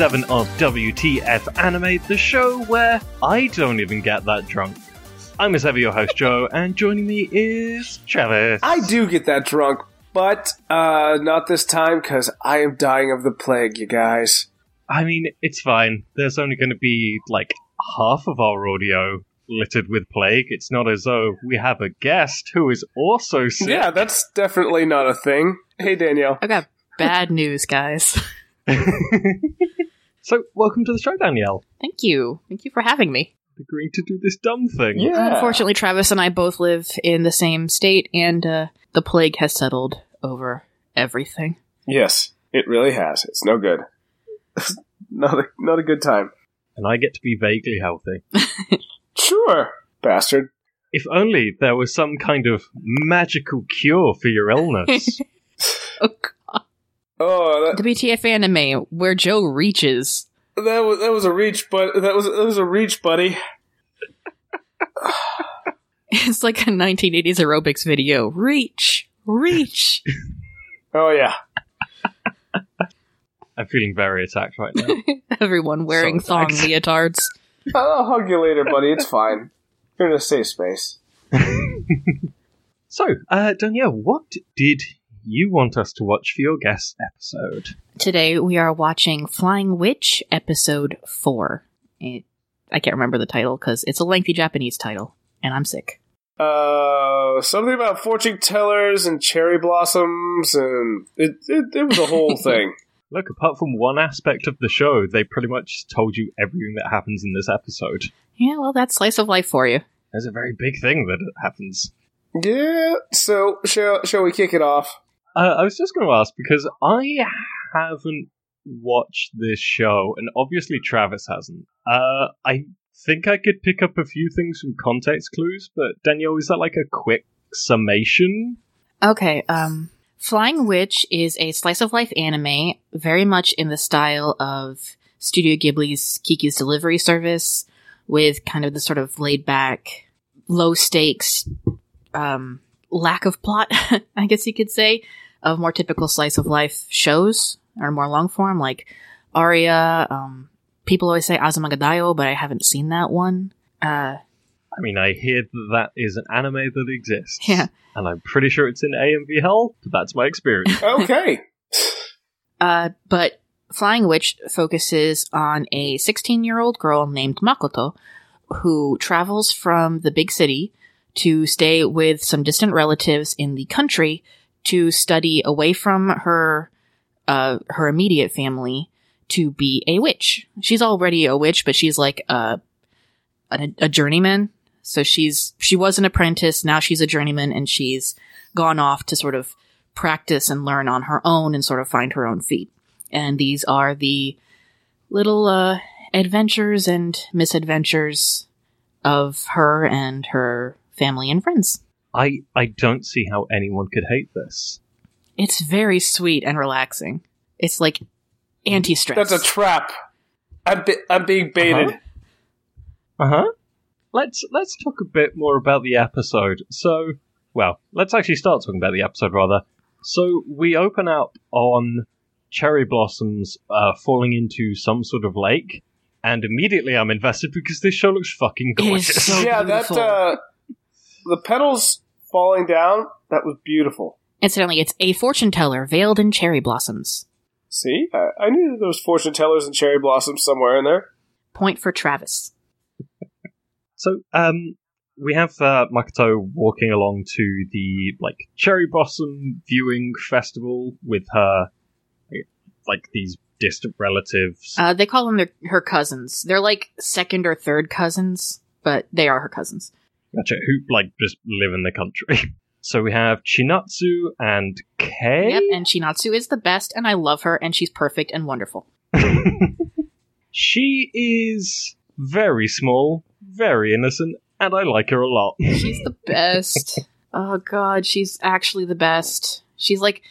welcome to episode 37 of WTF Anime, the show where I don't even get that drunk. I'm as ever your host, Joe, and joining me is Travis. I do get that drunk, but uh, not this time because I am dying of the plague, you guys. I mean, it's fine. There's only going to be like half of our audio littered with plague. It's not as though we have a guest who is also sick. Yeah, that's definitely not a thing. Hey, Danielle. I got bad news, guys. so, welcome to the show, Danielle. Thank you. Thank you for having me. Agreeing to do this dumb thing. Yeah. Unfortunately, Travis and I both live in the same state, and uh, the plague has settled over everything. Yes, it really has. It's no good. not a, not a good time. And I get to be vaguely healthy. Sure, bastard. If only there was some kind of magical cure for your illness. Oh, God. Oh, that, WTF anime, where Joe reaches. that was that was a reach, but that was that was a reach, buddy. It's like a 1980s aerobics video. Reach! Reach! Oh yeah. I'm feeling very attacked right now. Everyone wearing So thong thanks. leotards. I'll hug you later, buddy. It's fine. You're in a safe space. so, uh, Danielle, what did you want us to watch for your guest episode? Today we are watching Flying Witch episode 4. It, I can't remember the title because it's a lengthy Japanese title, and I'm sick. Uh, something about fortune tellers and cherry blossoms, and it it, it was a whole thing. Look, apart from one aspect of the show, they pretty much told you everything that happens in this episode. Yeah, well, that's slice of life for you. There's a very big thing that happens. Yeah. So shall shall we kick it off? Uh, I was just going to ask because I haven't watched this show, and obviously Travis hasn't. Uh, I think I could pick up a few things from context clues, but Danielle, is that like a quick summation? Okay, um, Flying Witch is a slice of life anime, very much in the style of Studio Ghibli's Kiki's Delivery Service, with kind of the sort of laid back, low stakes, um, lack of plot, I guess you could say, of more typical slice of life shows, or more long form, like Aria, um, people always say Azumanga Daioh, but I haven't seen that one. Uh, I mean, I hear that that is an anime that exists. Yeah. And I'm pretty sure it's in AMV Hell, but that's my experience. Okay. Uh, but Flying Witch focuses on a 16 year old girl named Makoto who travels from the big city to stay with some distant relatives in the country to study away from her, uh, her immediate family to be a witch. She's already a witch, but she's like a, a, a journeyman. So she's, she was an apprentice. Now she's a journeyman and she's gone off to sort of practice and learn on her own and sort of find her own feet. And these are the little uh, adventures and misadventures of her and her family and friends. I, I don't see how anyone could hate this. It's very sweet and relaxing. It's like anti stress. That's a trap. I'm bi- I'm being baited. Uh-huh. Uh huh. Let's let's talk a bit more about the episode. So, well, let's actually start talking about the episode rather. So we open up on cherry blossoms uh, falling into some sort of lake, and immediately I'm invested because this show looks fucking It is gorgeous. so- yeah, beautiful. that uh, the petals falling down. That was beautiful. Incidentally, it's a fortune teller veiled in cherry blossoms. See, I, I knew there was fortune tellers and cherry blossoms somewhere in there. Point for Travis. So, um, we have uh, Makoto walking along to the like cherry blossom viewing festival with her, like these distant relatives. Uh, they call them their, her cousins. They're like second or third cousins, but they are her cousins. Gotcha. Who like just live in the country. So we have Chinatsu and Kei. Yep, and Chinatsu is the best, and I love her, and she's perfect and wonderful. she is very small, very innocent, and I like her a lot. She's the best. oh god, she's actually the best. She's like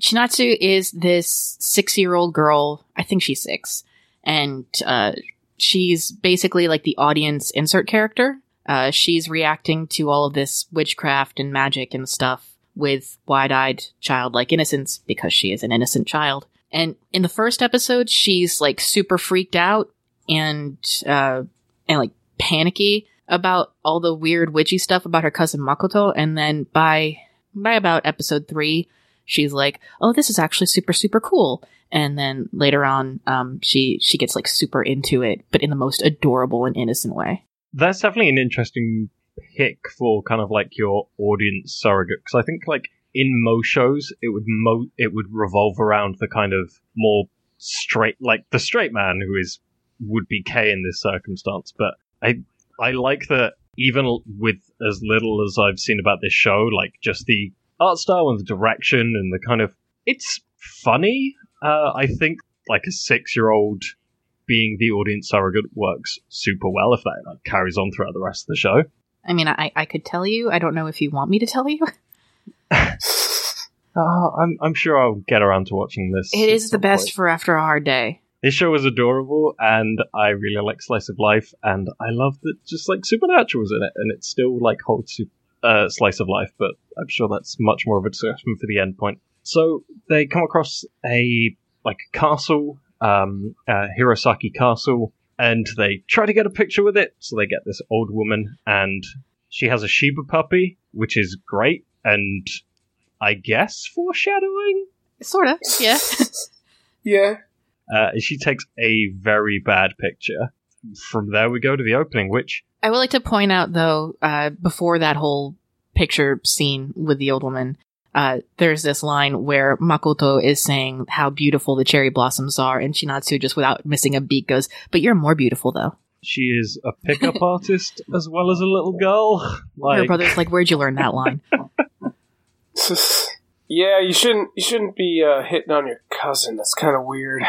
Chinatsu is this six year old girl. I think she's six, and uh, she's basically like the audience insert character. Uh, she's reacting to all of this witchcraft and magic and stuff with wide eyed childlike innocence because she is an innocent child. And in the first episode, she's like super freaked out and uh and like panicky about all the weird witchy stuff about her cousin Makoto. And then by by about episode three, she's like, "Oh, this is actually super super cool." And then later on, um, she she gets like super into it, but in the most adorable and innocent way. That's definitely an interesting pick for kind of like your audience surrogate because I think like in most shows it would mo it would revolve around the kind of more straight like the straight man who is would be Kei in this circumstance. But I I like that even with as little as I've seen about this show, like just the art style and the direction and the kind of it's funny. Uh, I think like a six year old being the audience surrogate works super well if that like carries on throughout the rest of the show. I mean, I I could tell you. I don't know if you want me to tell you. Oh, I'm I'm sure I'll get around to watching this. It is the best point. for after a hard day. This show is adorable, and I really like slice of life, and I love that just like supernatural is in it, and it still like holds uh, slice of life, but I'm sure that's much more of a discussion for the end point. So they come across a like castle, um, uh, Hirosaki Castle, and they try to get a picture with it. So they get this old woman, and she has a Shiba puppy, which is great, and I guess foreshadowing. Sort of, yeah. Yeah. Uh, she takes a very bad picture. From there, we go to the opening, which I would like to point out, though, uh, before that whole picture scene with the old woman, uh, there's this line where Makoto is saying how beautiful the cherry blossoms are, and Chinatsu, just without missing a beat, goes, But you're more beautiful, though. she is a pickup artist as well as a little girl. Her Like, brother's like, Where'd you learn that line? yeah, you shouldn't you shouldn't be uh, hitting on your cousin. That's kind of weird.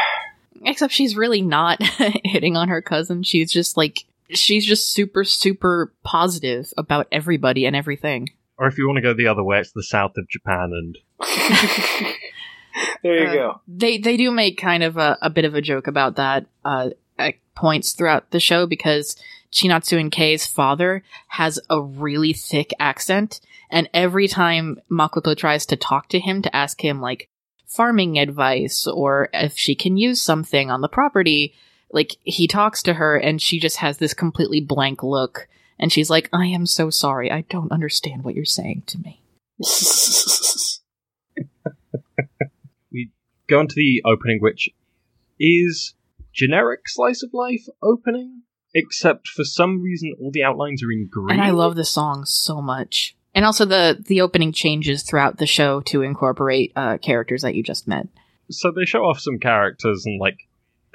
Except she's really not hitting on her cousin. She's just like, she's just super, super positive about everybody and everything. Or if you want to go the other way, it's the south of Japan, and there you Uh, go. They they do make kind of a, a bit of a joke about that uh, at points throughout the show because Chinatsu and Kei's father has a really thick accent, and every time Makoto tries to talk to him to ask him like farming advice or if she can use something on the property, like he talks to her and she just has this completely blank look, and she's like, "I am so sorry, I don't understand what you're saying to me." We go into the opening, which is generic slice of life opening, except for some reason all the outlines are in green. And I love the song so much. And also the the opening changes throughout the show to incorporate uh, characters that you just met. so they show off some characters and like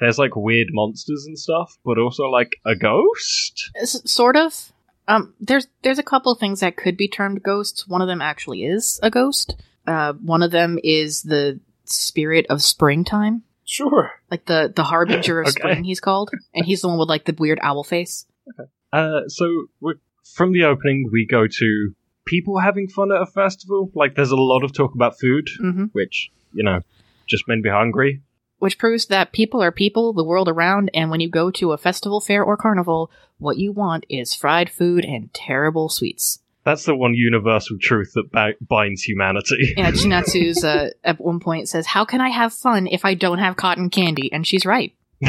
there's like weird monsters and stuff, but also like a ghost. S- sort of. Um, there's there's a couple of things that could be termed ghosts. One of them actually is a ghost. Uh, one of them is the spirit of springtime, sure. like the the harbinger of Okay. spring. He's called, and he's the one with like the weird owl face. Okay. Uh, so we're, from the opening, we go to people having fun at a festival. Like there's a lot of talk about food, hmm which you know just made me hungry. Which proves that people are people the world around, and when you go to a festival, fair, or carnival, what you want is fried food and terrible sweets. That's the one universal truth that ba- binds humanity. Yeah, Chinatsu's uh, at one point says, "How can I have fun if I don't have cotton candy?" And she's right.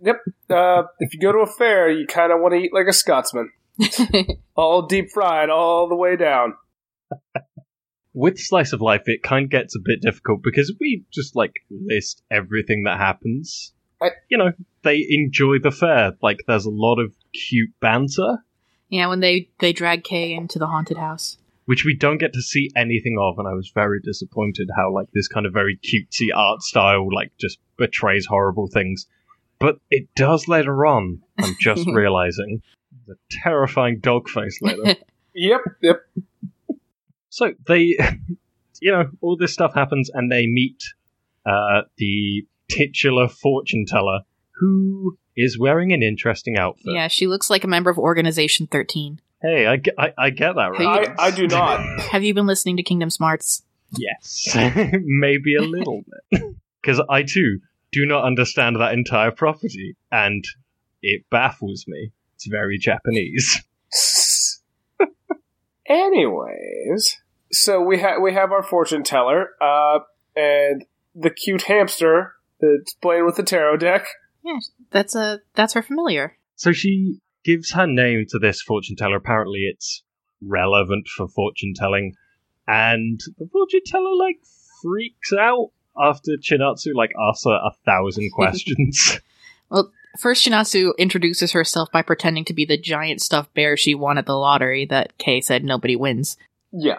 Yep. Uh, if you go to a fair, you kind of want to eat like a Scotsman, all deep fried all the way down. With slice of life, it kind of gets a bit difficult because we just like list everything that happens. I- you know, they enjoy the fair. Like there's a lot of cute banter. yeah, when they they drag Kei into the haunted house. which we don't get to see anything of, and I was very disappointed how like this kind of very cutesy art style like just betrays horrible things. But it does later on. I'm just realizing the terrifying dog face later. Yep, yep. So they, you know, all this stuff happens, and they meet uh, the titular fortune teller, who is wearing an interesting outfit. Yeah, she looks like a member of Organization Thirteen. Hey, I, ge- I, I get that right. I, I do not. Have you been listening to Kingdom Smarts? Yes, maybe a little bit. Because I too do not understand that entire property, and it baffles me. It's very Japanese. Anyways, so we have we have our fortune teller, uh, and the cute hamster that's playing with the tarot deck. Yeah, that's a that's her familiar. So she gives her name to this fortune teller. Apparently, it's relevant for fortune telling, and the fortune teller like freaks out after Chinatsu like asks her a thousand questions. well, First, Chinatsu introduces herself by pretending to be the giant stuffed bear she won at the lottery that Kei said nobody wins. Yeah.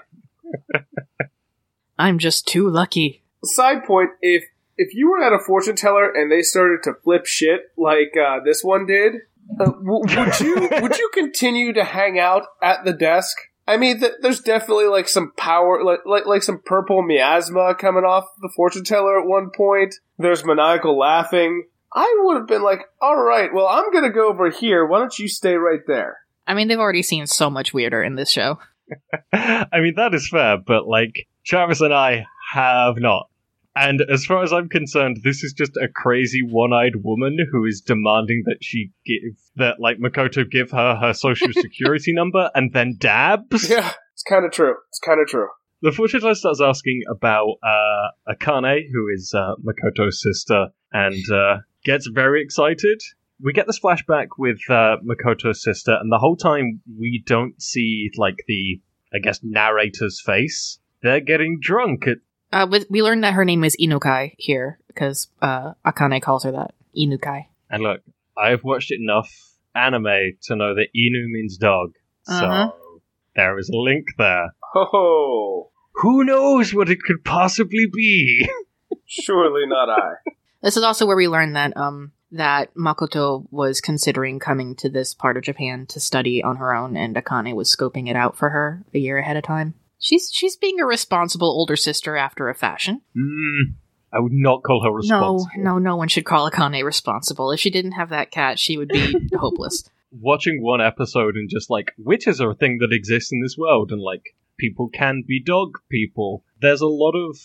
I'm just too lucky. Side point: if if you were at a fortune teller and they started to flip shit like uh, this one did, uh, w- would you would you continue to hang out at the desk? I mean, th- there's definitely like some power, like, like like some purple miasma coming off the fortune teller at one point. There's maniacal laughing. I would have been like, all right, well, I'm gonna go over here. Why don't you stay right there? I mean, they've already seen so much weirder in this show. I mean, that is fair, but like, Travis and I have not. And as far as I'm concerned, this is just a crazy one-eyed woman who is demanding that she give that like Makoto give her her social security number and then dabs. Yeah, it's kind of true. It's kind of true. The fortune teller starts asking about uh, Akane, who is uh, Makoto's sister, and uh, gets very excited. We get this flashback with uh, Makoto's sister, and the whole time we don't see like the, I guess, narrator's face. They're getting drunk at Uh, we, we learned that her name is Inukai here because uh, Akane calls her that. Inukai. And look, I've watched enough anime to know that Inu means dog. Uh-huh. So there is a link there. Oh, Who knows what it could possibly be? surely not I. This is also where we learn that um that Makoto was considering coming to this part of Japan to study on her own, and Akane was scoping it out for her a year ahead of time. She's she's being a responsible older sister after a fashion. Hmm. I would not call her responsible. No, no, no one should call Akane responsible. If she didn't have that cat, she would be hopeless. watching one episode and just like witches are a thing that exists in this world and like people can be dog people there's a lot of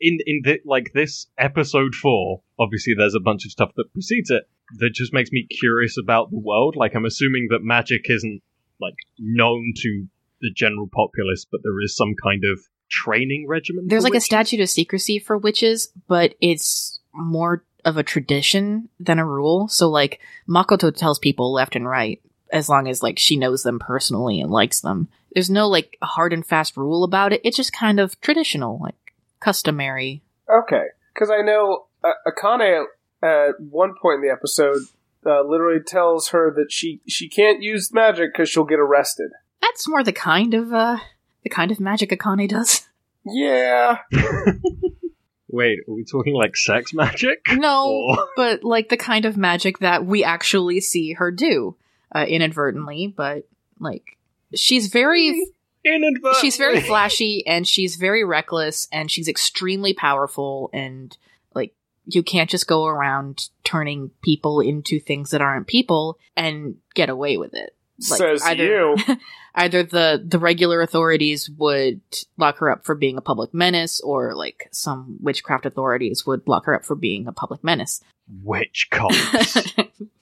in in the, like this episode 4 obviously there's a bunch of stuff that precedes it that just makes me curious about the world like i'm assuming that magic isn't like known to the general populace but there is some kind of training regimen There's like a statute of secrecy for witches, but it's more of a tradition than a rule. So like Makoto tells people left and right as long as like she knows them personally and likes them. There's no like hard and fast rule about it. It's just kind of traditional, like customary. Okay, because I know uh, Akane at one point in the episode uh, literally tells her that she she can't use magic because she'll get arrested. That's more the kind of uh the kind of magic Akane does. Yeah, wait are we talking like sex magic No, Or- but like the kind of magic that we actually see her do uh, inadvertently, but like she's very Inadvertently. she's very flashy and she's very reckless and she's extremely powerful and like you can't just go around turning people into things that aren't people and get away with it. Like, says either- you. Either the the regular authorities would lock her up for being a public menace or like some witchcraft authorities would lock her up for being a public menace. witch cops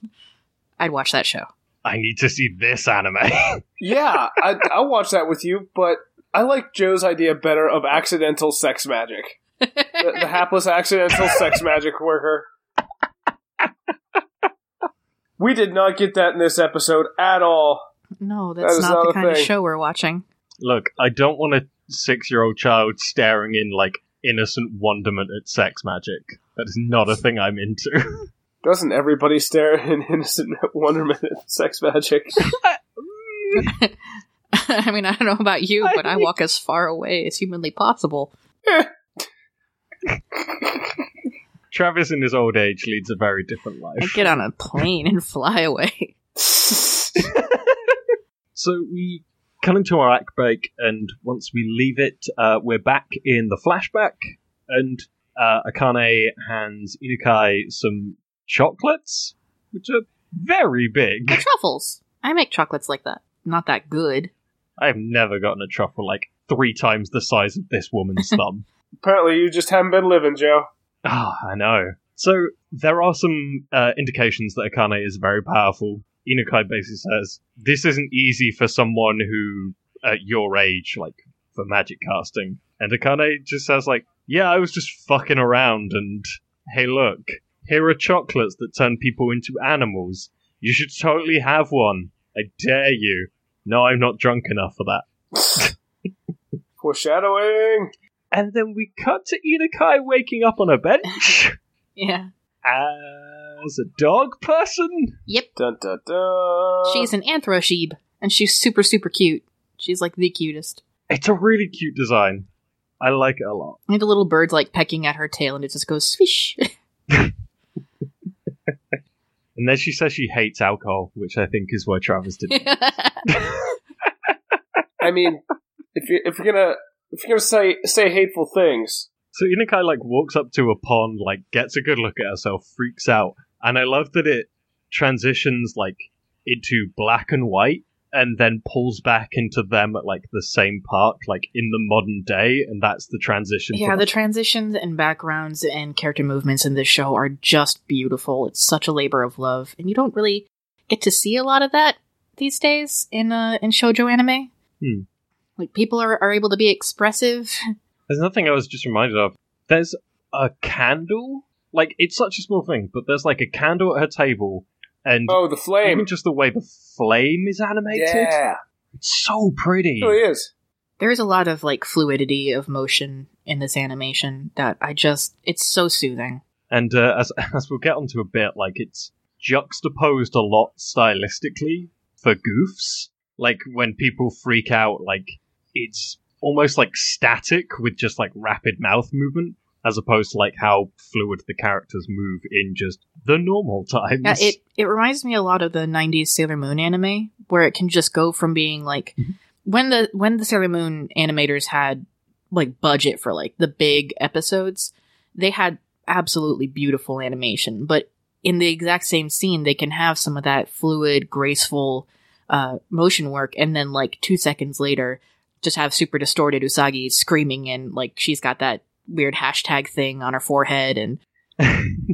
I'd watch that show. I need to see this anime. Yeah, I, I'll watch that with you, but I like Joe's idea better of accidental sex magic. The, the hapless accidental sex magic worker. We did not get that in this episode at all. No, that's is not, not the a kind of show we're watching. Look, I don't want a six year old child staring in like innocent wonderment at sex magic. That is not a thing I'm into. Doesn't everybody stare in innocent wonderment at sex magic? I mean, I don't know about you, but I walk as far away as humanly possible. Travis, in his old age, leads a very different I life. get on a plane and fly away. So we come into our act break, and once we leave it, uh, we're back in the flashback, and uh, Akane hands Inukai some chocolates, which are very big. They're truffles. I make chocolates like that. Not that good. I've never gotten a truffle like three times the size of this woman's thumb. Apparently, you just haven't been living, Joe. Ah, I know. So there are some uh, indications that Akane is very powerful. Inukai basically says this isn't easy for someone who, at your age, like for magic casting. And Akane just says like, "Yeah, I was just fucking around, and hey, look, here are chocolates that turn people into animals. You should totally have one. I dare you. No, I'm not drunk enough for that." Foreshadowing. And then we cut to Inukai waking up on a bench Yeah. as a dog person. Yep. Dun dun dun. She's an Anthroshebe, and she's super, super cute. She's like the cutest. It's a really cute design. I like it a lot. And the little bird's like pecking at her tail, and it just goes swish. And then she says she hates alcohol, which I think is why Travis did. I mean, if you if you're gonna if you're gonna say say hateful things, So Inukai like walks up to a pond, like gets a good look at herself, freaks out, and I love that it transitions like into black and white, and then pulls back into them at like the same park, like in the modern day, and that's the transition. yeah, the transitions and backgrounds and character movements in this show are just beautiful. It's such a labor of love, and you don't really get to see a lot of that these days in uh, in shojo anime. Hmm. Like people are, are able to be expressive. There's nothing I was just reminded of. There's a candle. Like it's such a small thing, but there's like a candle at her table, and oh, the flame. even just the way the flame is animated, Yeah, it's so pretty. it really is. There's a lot of like fluidity of motion in this animation that I just it's so soothing. And uh, as as we'll get onto a bit, like it's juxtaposed a lot stylistically for goofs. Like when people freak out, like it's almost like static with just like rapid mouth movement, as opposed to like how fluid the characters move in just the normal times. Yeah, it it reminds me a lot of the '90s Sailor Moon anime, where it can just go from being like Mhm. when the when the Sailor Moon animators had like budget for like the big episodes, they had absolutely beautiful animation, but in the exact same scene, they can have some of that fluid, graceful uh, motion work, and then like two seconds later, just have super distorted Usagi screaming and like she's got that weird hashtag thing on her forehead and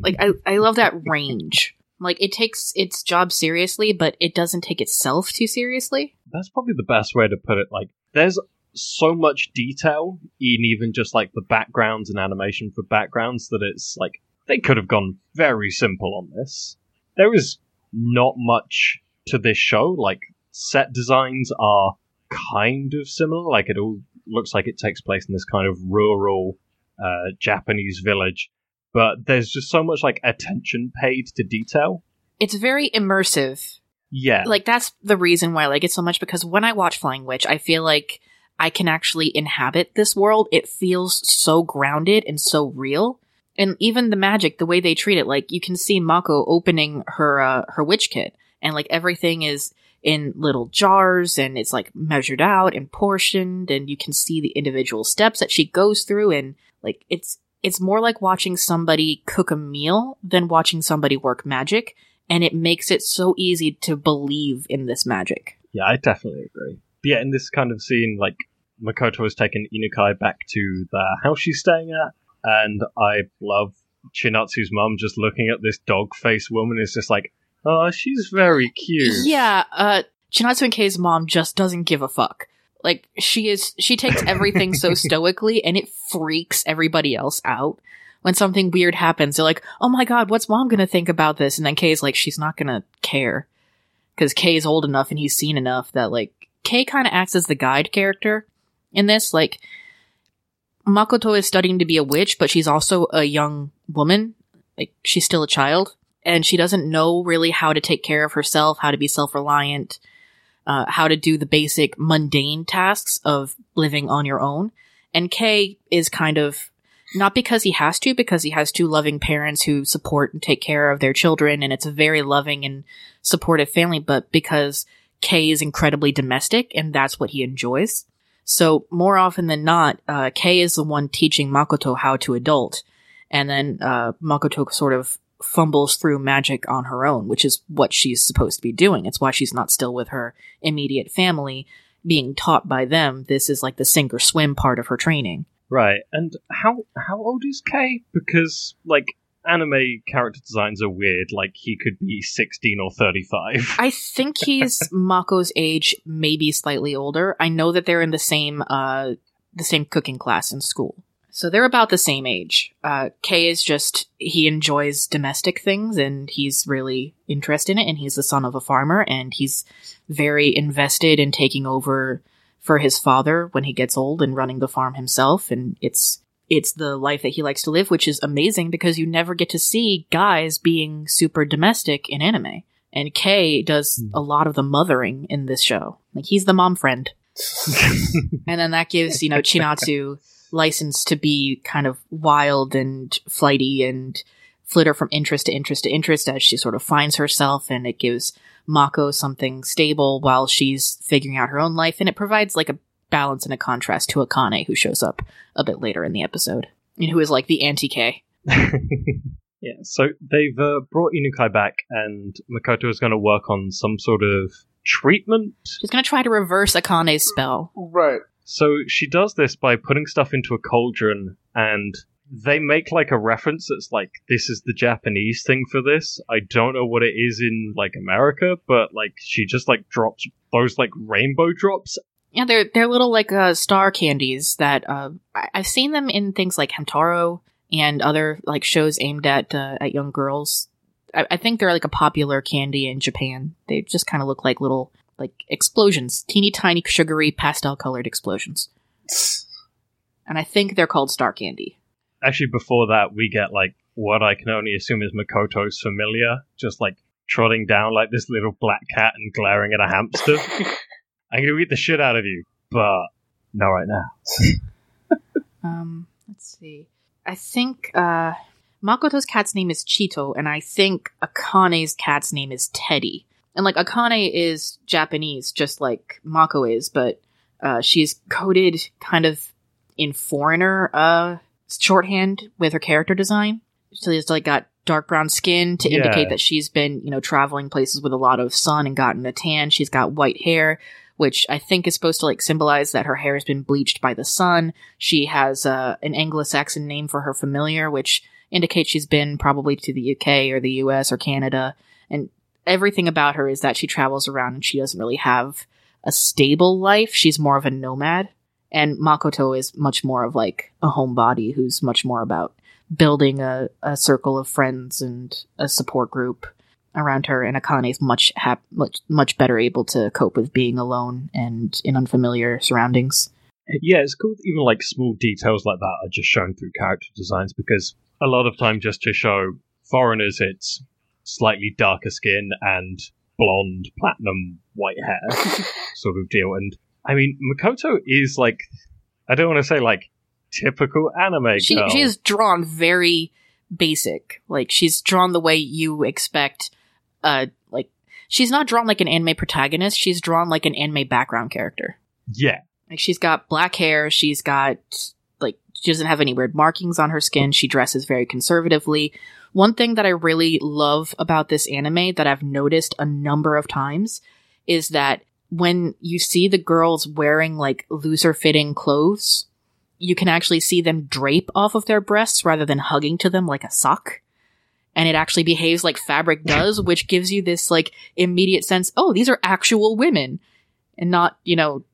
like I, I love that range. Like it takes its job seriously, but it doesn't take itself too seriously. That's probably the best way to put it. Like, there's so much detail in even just like the backgrounds and animation for backgrounds that it's like they could have gone very simple on this. There is not much to this show. Like, set designs are kind of similar. Like, it all looks like it takes place in this kind of rural uh, Japanese village. But there's just so much like attention paid to detail. It's very immersive. Yeah. Like that's the reason why I like it so much because when I watch Flying Witch, I feel like I can actually inhabit this world. It feels so grounded and so real. And even the magic, the way they treat it, like you can see Mako opening her uh, her witch kit, and like everything is in little jars, and it's like measured out and portioned, and you can see the individual steps that she goes through, and like it's it's more like watching somebody cook a meal than watching somebody work magic, and it makes it so easy to believe in this magic. Yeah, I definitely agree. But yeah, in this kind of scene, like Makoto has taken Inukai back to the house she's staying at, and I love Chinatsu's mom just looking at this dog face woman is just like, oh, she's very cute. Yeah, uh, Chinatsu and Kei's mom just doesn't give a fuck. Like she is, she takes everything so stoically, and it freaks everybody else out. When something weird happens, they're like, "Oh my god, what's mom gonna think about this?" And then Kei's like, "She's not gonna care," because Kei's old enough and he's seen enough that like Kei kind of acts as the guide character in this. Like Makoto is studying to be a witch, but she's also a young woman. Like she's still a child, and she doesn't know really how to take care of herself, how to be self reliant, uh, how to do the basic mundane tasks of living on your own. And Kei is kind of not because he has to, because he has two loving parents who support and take care of their children, and it's a very loving and supportive family, but because Kei is incredibly domestic and that's what he enjoys. So more often than not, uh, Kei is the one teaching Makoto how to adult, and then uh, Makoto sort of fumbles through magic on her own, which is what she's supposed to be doing. It's why she's not still with her immediate family, being taught by them. This is like the sink or swim part of her training. Right. And how how old is Kei? Because like anime character designs are weird. Like he could be sixteen or thirty five. I think he's Mako's age, maybe slightly older. I know that they're in the same uh the same cooking class in school. So they're about the same age. Uh, Kei is just, he enjoys domestic things and he's really interested in it. And he's the son of a farmer and he's very invested in taking over for his father when he gets old and running the farm himself. And it's, it's the life that he likes to live, which is amazing because you never get to see guys being super domestic in anime. And Kei does a lot of the mothering in this show. Like he's the mom friend. and then that gives, you know, Chinatsu license to be kind of wild and flighty and flitter from interest to interest to interest as she sort of finds herself and it gives Mako something stable while she's figuring out her own life and it provides like a balance and a contrast to Akane who shows up a bit later in the episode and who is like the anti-Kei. yeah, so they've uh, brought Inukai back, and Makoto is going to work on some sort of treatment. She's going to try to reverse Akane's spell. Right. So she does this by putting stuff into a cauldron, and they make like a reference that's like, this is the Japanese thing for this. I don't know what it is in like America, but like she just like drops those like rainbow drops. Yeah, they're they're little like uh, star candies that uh, I- I've seen them in things like Hamtaro and other like shows aimed at uh, at young girls. I, I think they're like a popular candy in Japan. They just kind of look like little like explosions, teeny tiny sugary pastel colored explosions. And I think they're called star candy. Actually, before that, we get like what I can only assume is Makoto's familiar, just like trotting down like this little black cat and glaring at a hamster. I'm gonna eat the shit out of you, but not right now. Um, let's see. I think uh, Makoto's cat's name is Chito, and I think Akane's cat's name is Teddy. And like Akane is Japanese, just like Mako is, but uh, she's coded kind of in foreigner uh, shorthand with her character design. She's like got dark brown skin to Yeah. indicate that she's been, you know, traveling places with a lot of sun and gotten a tan. She's got white hair, which I think is supposed to like symbolize that her hair has been bleached by the sun. She has uh, an Anglo-Saxon name for her familiar, which indicates she's been probably to the UK or the US or Canada. And everything about her is that she travels around and she doesn't really have a stable life. She's more of a nomad. And Makoto is much more of like a homebody who's much more about building a, a circle of friends and a support group around her. And Akane is much, hap- much, much better able to cope with being alone and in unfamiliar surroundings. Yeah, it's cool. Even like small details like that are just shown through character designs because a lot of time, just to show foreigners, it's slightly darker skin and blonde, platinum, white hair sort of deal. And I mean, Makoto is like, I don't want to say like typical anime She, girl. she is drawn very basic. Like she's drawn the way you expect, uh, like she's not drawn like an anime protagonist. She's drawn like an anime background character. yeah, Like she's got black hair. She's got like she doesn't have any weird markings on her skin. She dresses very conservatively. One thing that I really love about this anime that I've noticed a number of times is that when you see the girls wearing like looser fitting clothes, you can actually see them drape off of their breasts rather than hugging to them like a sock. And it actually behaves like fabric does, which gives you this like immediate sense, oh, these are actual women and not, you know,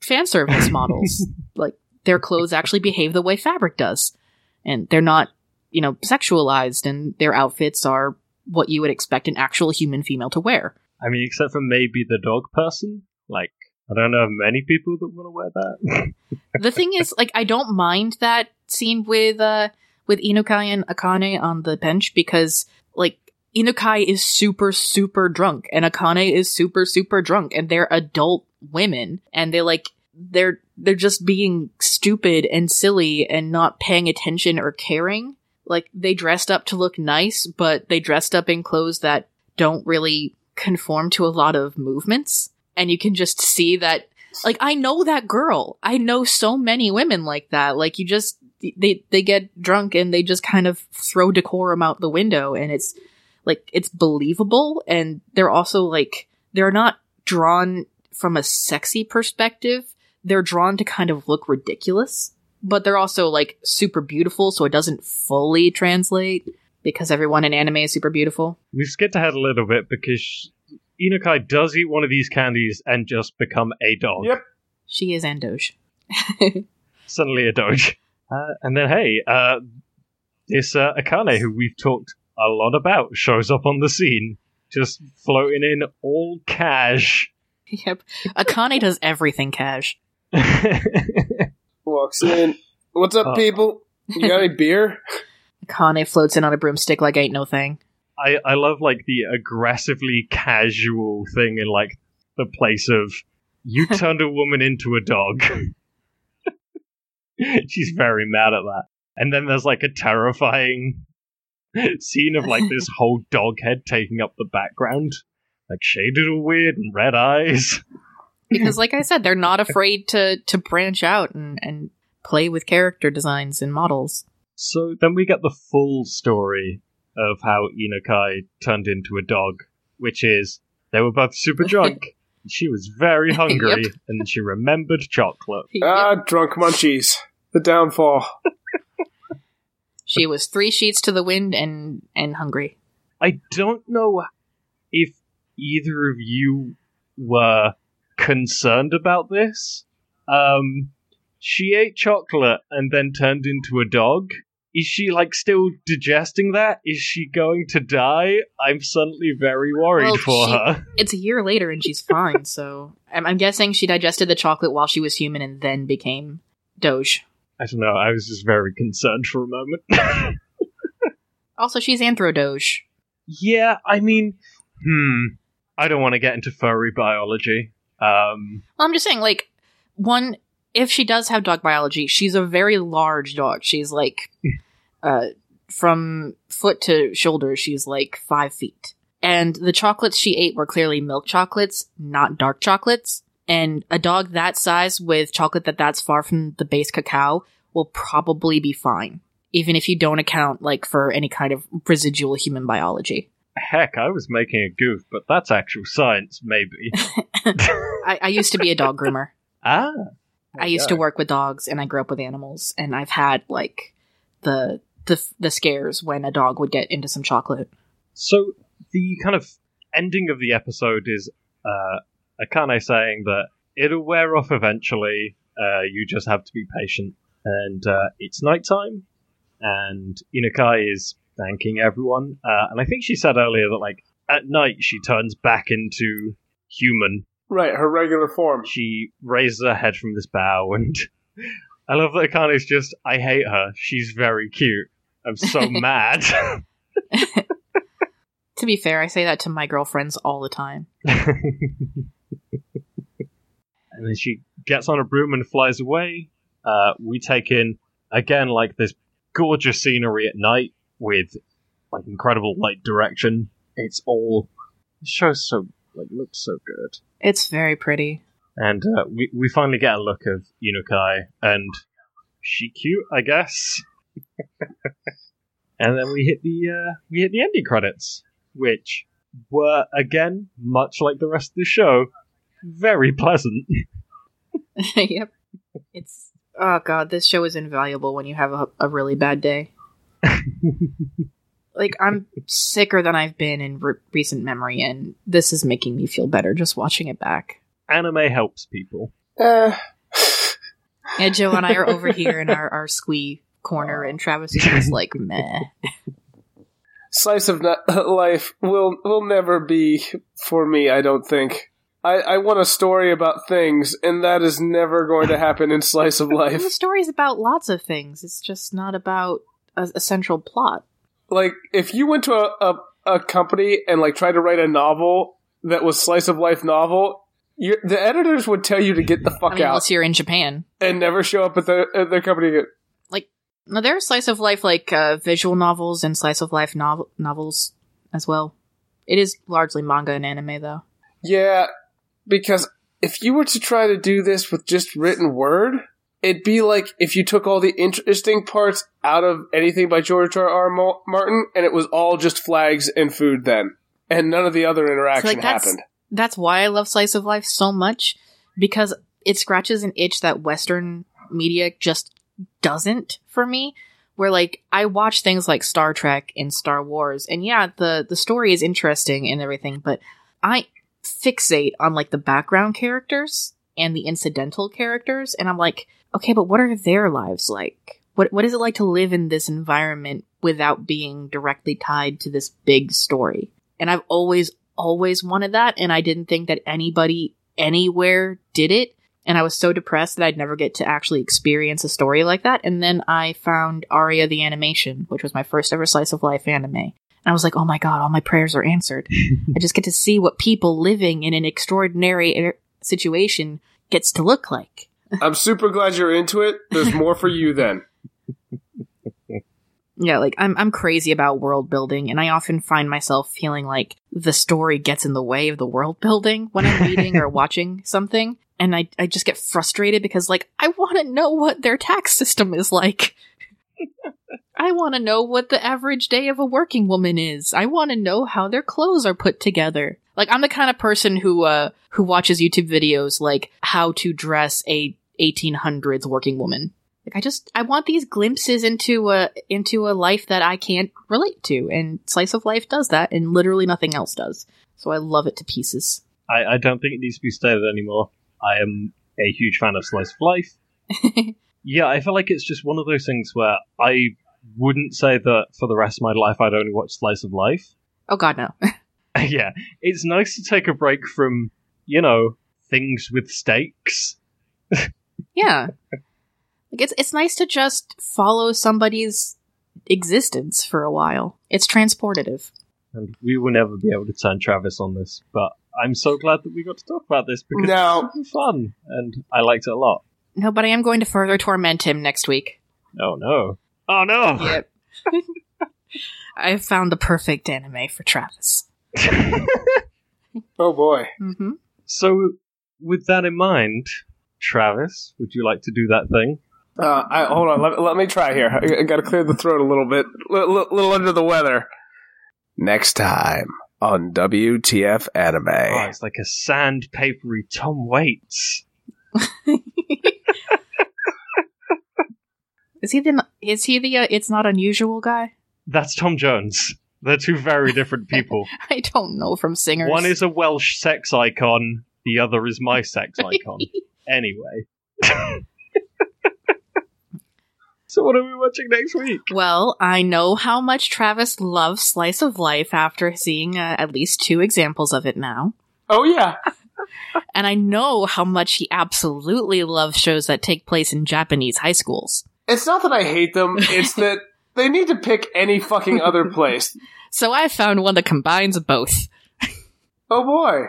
fan service models. like their clothes actually behave the way fabric does. And they're not, you know, sexualized and their outfits are what you would expect an actual human female to wear. I mean, except for maybe the dog person. Like, I don't know of many people that want to wear that. the thing is, like, I don't mind that scene with uh with Inukai and Akane on the bench because like Inukai is super super drunk and Akane is super super drunk and they're adult women and they like they're they're just being stupid and silly and not paying attention or caring. Like they dressed up to look nice, but they dressed up in clothes that don't really conform to a lot of movements. And you can just see that like I know that girl. I know so many women like that. Like you just they they get drunk and they just kind of throw decorum out the window and it's like it's believable and they're also like they're not drawn from a sexy perspective. They're drawn to kind of look ridiculous, but they're also like super beautiful so it doesn't fully translate because everyone in anime is super beautiful. We've skipped ahead a little bit because Inukai does eat one of these candies and just become a dog. Yep. She is Andoge. suddenly a Doge. Uh, and then, hey, uh, this uh, Akane, who we've talked a lot about, shows up on the scene, just floating in all cash. Yep. Akane does everything cash. Walks in. What's up, Oh. people? You got any beer? Akane floats in on a broomstick like ain't no thing. I, I love like the aggressively casual thing in like the place of you turned a woman into a dog. She's very mad at that. And then there's like a terrifying scene of like this whole dog head taking up the background. Like shaded all weird and red eyes. Because like I said, they're not afraid to to branch out and, and play with character designs and models. So then we get the full story of how Inukai turned into a dog, which is they were both super drunk. she was very hungry Yep. and she remembered chocolate. Ah, drunk munchies. The downfall. She was three sheets to the wind and and hungry. I don't know if either of you were concerned about this. Um, she ate chocolate and then turned into a dog. Is she like still digesting that? Is she going to die? I'm suddenly very worried Well, for she- her. It's a year later and she's fine. so I'm, I'm guessing she digested the chocolate while she was human and then became Doge. I don't know. I was just very concerned for a moment. Also, she's Anthro Doge. yeah, I mean, hmm. I don't want to get into furry biology. Um, Well, I'm just saying, like, one, if she does have dog biology, she's a very large dog. She's like, uh, from foot to shoulder, she's like five feet. And the chocolates she ate were clearly milk chocolates, not dark chocolates. And a dog that size with chocolate that that's far from the base cacao will probably be fine. Even if you don't account, like, for any kind of residual human biology. Heck, I was making a goof, but that's actual science, maybe. I, I used to be a dog groomer. ah. I used to work with dogs and I grew up with animals and I've had like the the the scares when a dog would get into some chocolate. So the kind of ending of the episode is uh, Akane saying that it'll wear off eventually. Uh, you just have to be patient, and uh, it's nighttime, and Inukai is thanking everyone. Uh, and I think she said earlier that like at night she turns back into human. Right, her regular form. She raises her head from this bow, and I love that Akane's just I hate her. She's very cute. I'm so mad. To be fair, I say that to my girlfriends all the time. and then she gets on a broom and flies away. Uh, we take in again like this gorgeous scenery at night with like incredible light direction. It's all the show's so like looks so good, It's very pretty. and uh, we we finally get a look of Inukai, and she cute, I guess. and then we hit the uh, we hit the ending credits, which were again much like the rest of the show, very pleasant. yep. It's oh god, this show is invaluable when you have a, a really bad day. like I'm sicker than I've been in re- recent memory, and this is making me feel better just watching it back. Anime helps people. Eh, Yeah, Joe and I are over here in our, our squee corner, and Travis is just like, meh. slice of life will will never be for me. I don't think. I, I want a story about things, and that is never going to happen in slice of Life. The life. story's about lots of things. It's just not about a, a central plot. Like if you went to a, a a company and like tried to write a novel that was slice of life novel, the editors would tell you to get the fuck I mean, out unless you're in Japan. and never show up at their at their company again. No, there are slice of life like uh, visual novels and slice of life nov- novels as well. It is largely manga and anime, though. Yeah, because if you were to try to do this with just written word, it'd be like if you took all the interesting parts out of anything by George R. R. Martin and it was all just flags and food then. And none of the other interaction like, that's- happened. That's why I love slice of life so much because it scratches an itch that Western media just doesn't for me. Where like I watch things like Star Trek and Star Wars, and yeah, the the story is interesting and everything, but I fixate on like the background characters and the incidental characters, and I'm like, okay, but what are their lives like? What what is it like to live in this environment without being directly tied to this big story? And I've always always wanted that, and I didn't think that anybody anywhere did it. And I was so depressed that I'd never get to actually experience a story like that. And then I found Aria the animation, which was my first ever slice of life anime. And I was like, oh my god, all my prayers are answered. I just get to see what people living in an extraordinary er- situation gets to look like. I'm super glad you're into it. There's more for you then. Yeah, like I'm I'm crazy about world building and I often find myself feeling like the story gets in the way of the world building when I'm reading or watching something and I I just get frustrated because like I want to know what their tax system is like. I want to know what the average day of a working woman is. I want to know how their clothes are put together. Like I'm the kind of person who uh who watches YouTube videos like how to dress a 1800s working woman. Like I just I want these glimpses into a into a life that I can't relate to, and Slice of Life does that, and literally nothing else does. So I love it to pieces. I, I don't think it needs to be stated anymore. I am a huge fan of Slice of Life. yeah, I feel like it's just one of those things where I wouldn't say that for the rest of my life I'd only watch Slice of Life. Oh God, no. yeah, it's nice to take a break from, you know, things with stakes. Yeah, like it's it's nice to just follow somebody's existence for a while. It's transportative. And we will never be able to turn Travis on this, but I'm so glad that we got to talk about this because No. it's fun and I liked it a lot. No, but I am going to further torment him next week. Oh no. Oh no! Yep. I found the perfect anime for Travis. Oh boy. hmm So, with that in mind, Travis, would you like to do that thing? Uh, I, hold on. Let, let me try here. I, I got to clear the throat a little bit. A little, little under the weather. Next time on WTF Anime. Oh, it's like a sandpapery Tom Waits. Is he the is he the uh, it's not unusual guy? That's Tom Jones. They're two very different people. I don't know from singers. One is a Welsh sex icon, the other is my sex icon. anyway. so, what are we watching next week? Well, I know how much Travis loves Slice of Life after seeing uh, at least two examples of it now. Oh yeah. And I know how much he absolutely loves shows that take place in Japanese high schools. It's not that I hate them. It's that they need to pick any fucking other place. So I found one that combines both. Oh boy.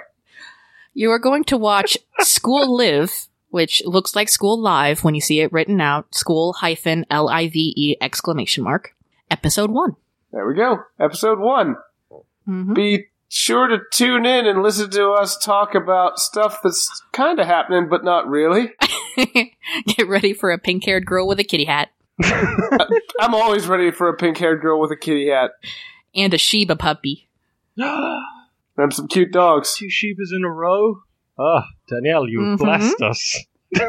You are going to watch School Live, which looks like School Live when you see it written out, school hyphen L I V E exclamation mark, episode one. There we go. Episode one. Mhm. Be sure to tune in and listen to us talk about stuff that's kind of happening, but not really. Get ready for a pink haired girl with a kitty hat I'm always ready for a pink haired girl with a kitty hat and a Shiba puppy. and some cute dogs. Two Shibas in a row? Ah, Danielle, you Mhm. blessed us.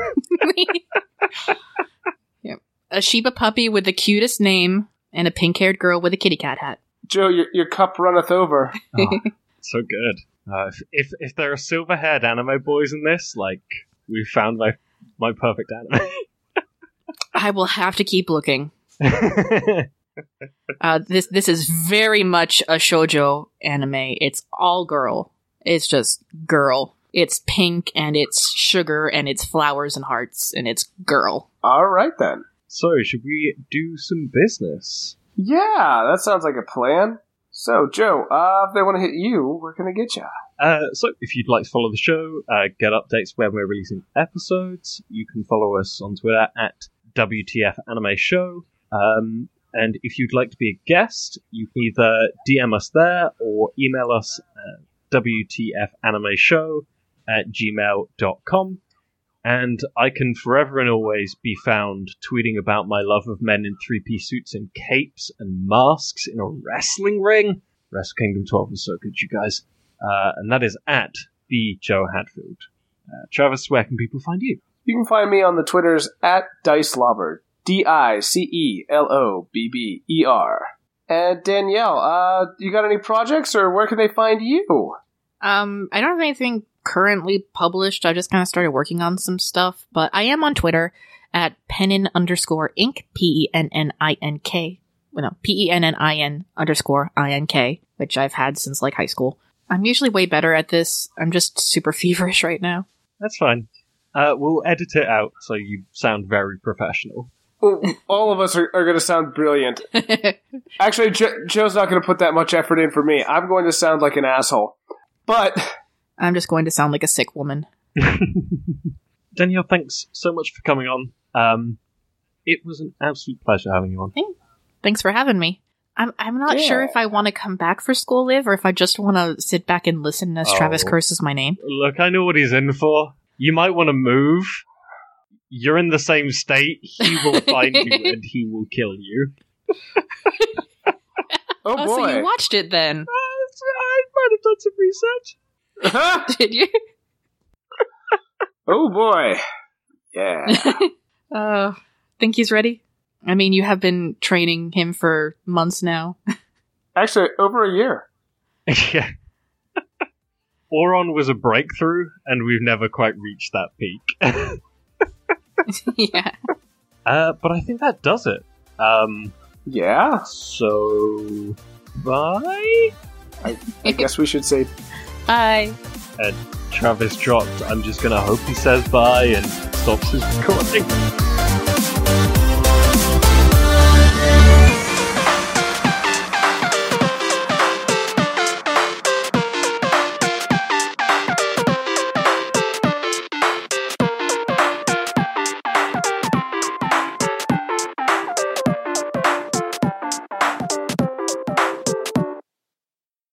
Yep. A Shiba puppy with the cutest name and a pink haired girl with a kitty cat hat. Joe, your, your cup runneth over. Oh, so good. Uh, if, if if there are silver haired anime boys in this, like we found my my perfect anime. I will have to keep looking. Uh, this this is very much a shojo anime. It's all girl. It's just girl. It's pink and it's sugar and it's flowers and hearts and it's girl. All right then. so, should we do some business? Yeah, that sounds like a plan. So, Joe, uh, if they want to hit you, where can they get you? Uh, so, if you'd like to follow the show, uh, get updates when we're releasing episodes, you can follow us on Twitter at WTF Anime Show. Um, and if you'd like to be a guest, you can either DM us there or email us at WTFAnimeShow at gmail.com. And I can forever and always be found tweeting about my love of men in three piece suits and capes and masks in a wrestling ring. Wrestle Kingdom 12 is so good, you guys. Uh, and that is at the Joe Hadfield. Uh, Travis, where can people find you? You can find me on the Twitters at Dice. D I C E L O B B E R. And Danielle, uh, you got any projects or where can they find you? Um, I don't have anything currently published. I just kind of started working on some stuff, but I am on Twitter at pennin underscore ink, P E N N I N K. Well, no, P E N N I N underscore I N K, which I've had since like high school. I'm usually way better at this. I'm just super feverish right now. That's fine. Uh, we'll edit it out so you sound very professional. Well, all of us are, are going to sound brilliant. Actually, jo- Joe's not going to put that much effort in for me. I'm going to sound like an asshole. But I'm just going to sound like a sick woman. Danielle, thanks so much for coming on. Um, it was an absolute pleasure having you on. Thanks for having me. I'm I'm not sure if I want to come back for school live or if I just want to sit back and listen as Travis Oh. curses my name. Look, I know what he's in for. You might want to move. You're in the same state. He will find you and he will kill you. oh, Oh, so boy, you watched it then? I might have done some research. Did you? oh boy, yeah. Uh, think he's ready? I mean, you have been training him for months now. Actually, over a year. yeah. Ouran was a breakthrough, and we've never quite reached that peak. yeah. uh, but I think that does it. Um, Yeah, so bye. I guess we should say Bye. And Travis dropped. I'm just gonna hope he says bye and stops his recording.